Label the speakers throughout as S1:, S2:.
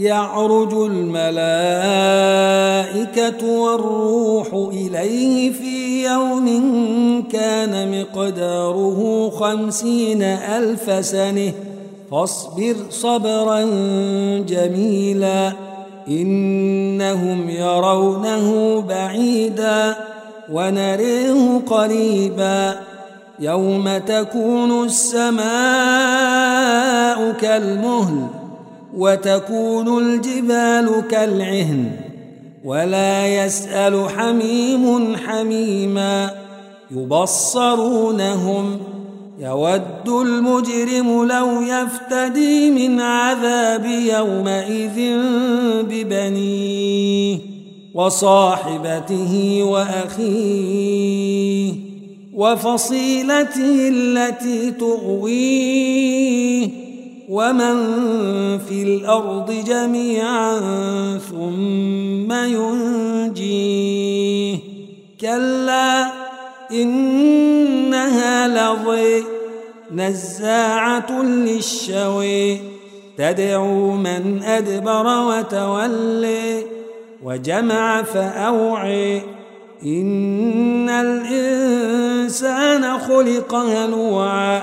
S1: يعرج الملائكة والروح إليه في يوم كان مقداره خمسين ألف سنة. فاصبر صبرا جميلا إنهم يرونه بعيدا ونريه قريبا. يوم تكون السماء كالمهل وتكون الجبال كالعهن ولا يسأل حميم حميما يبصرونهم يود المجرم لو يفتدي من عذاب يومئذ ببنيه وصاحبته وأخيه وفصيلته التي تؤويه ومن في الأرض جميعا ثم ينجيه كلا إنها لظي نزاعة للشوي تدعو من أدبر وتولي وجمع فأوعي إن الإنسان خلق هلوعا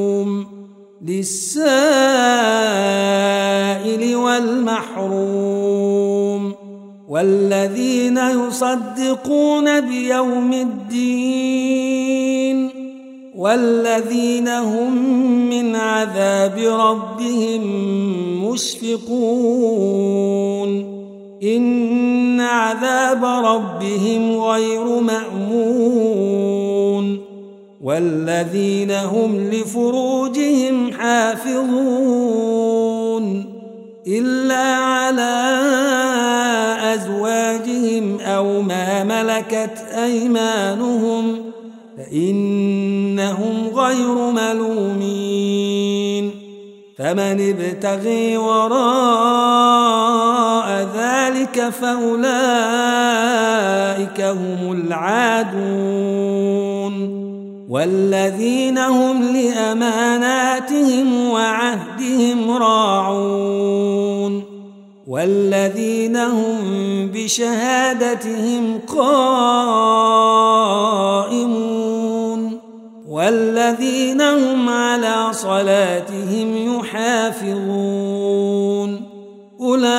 S1: للسائل والمحروم والذين يصدقون بيوم الدين والذين هم من عذاب ربهم مشفقون إن عذاب ربهم غير مأمون والذين هم لفروجهم حافظون إلا على أزواجهم أو ما ملكت أيمانهم فإنهم غير ملومين فمن ابتغي وراء ذلك فأولئك هم العادون والذين هم لأماناتهم وعهدهم راعون والذين هم بشهادتهم قائمون والذين هم على صلاتهم يحافظون أولئك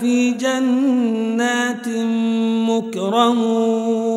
S1: في جنات مكرمون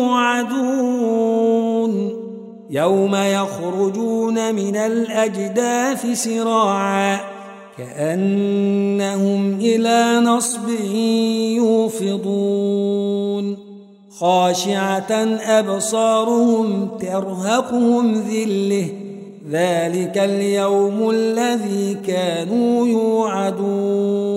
S1: يوم يخرجون من الأجداث سراعا كأنهم إلى نصب يوفضون. خاشعة أبصارهم ترهقهم ذلة. ذلك اليوم الذي كانوا يوعدون.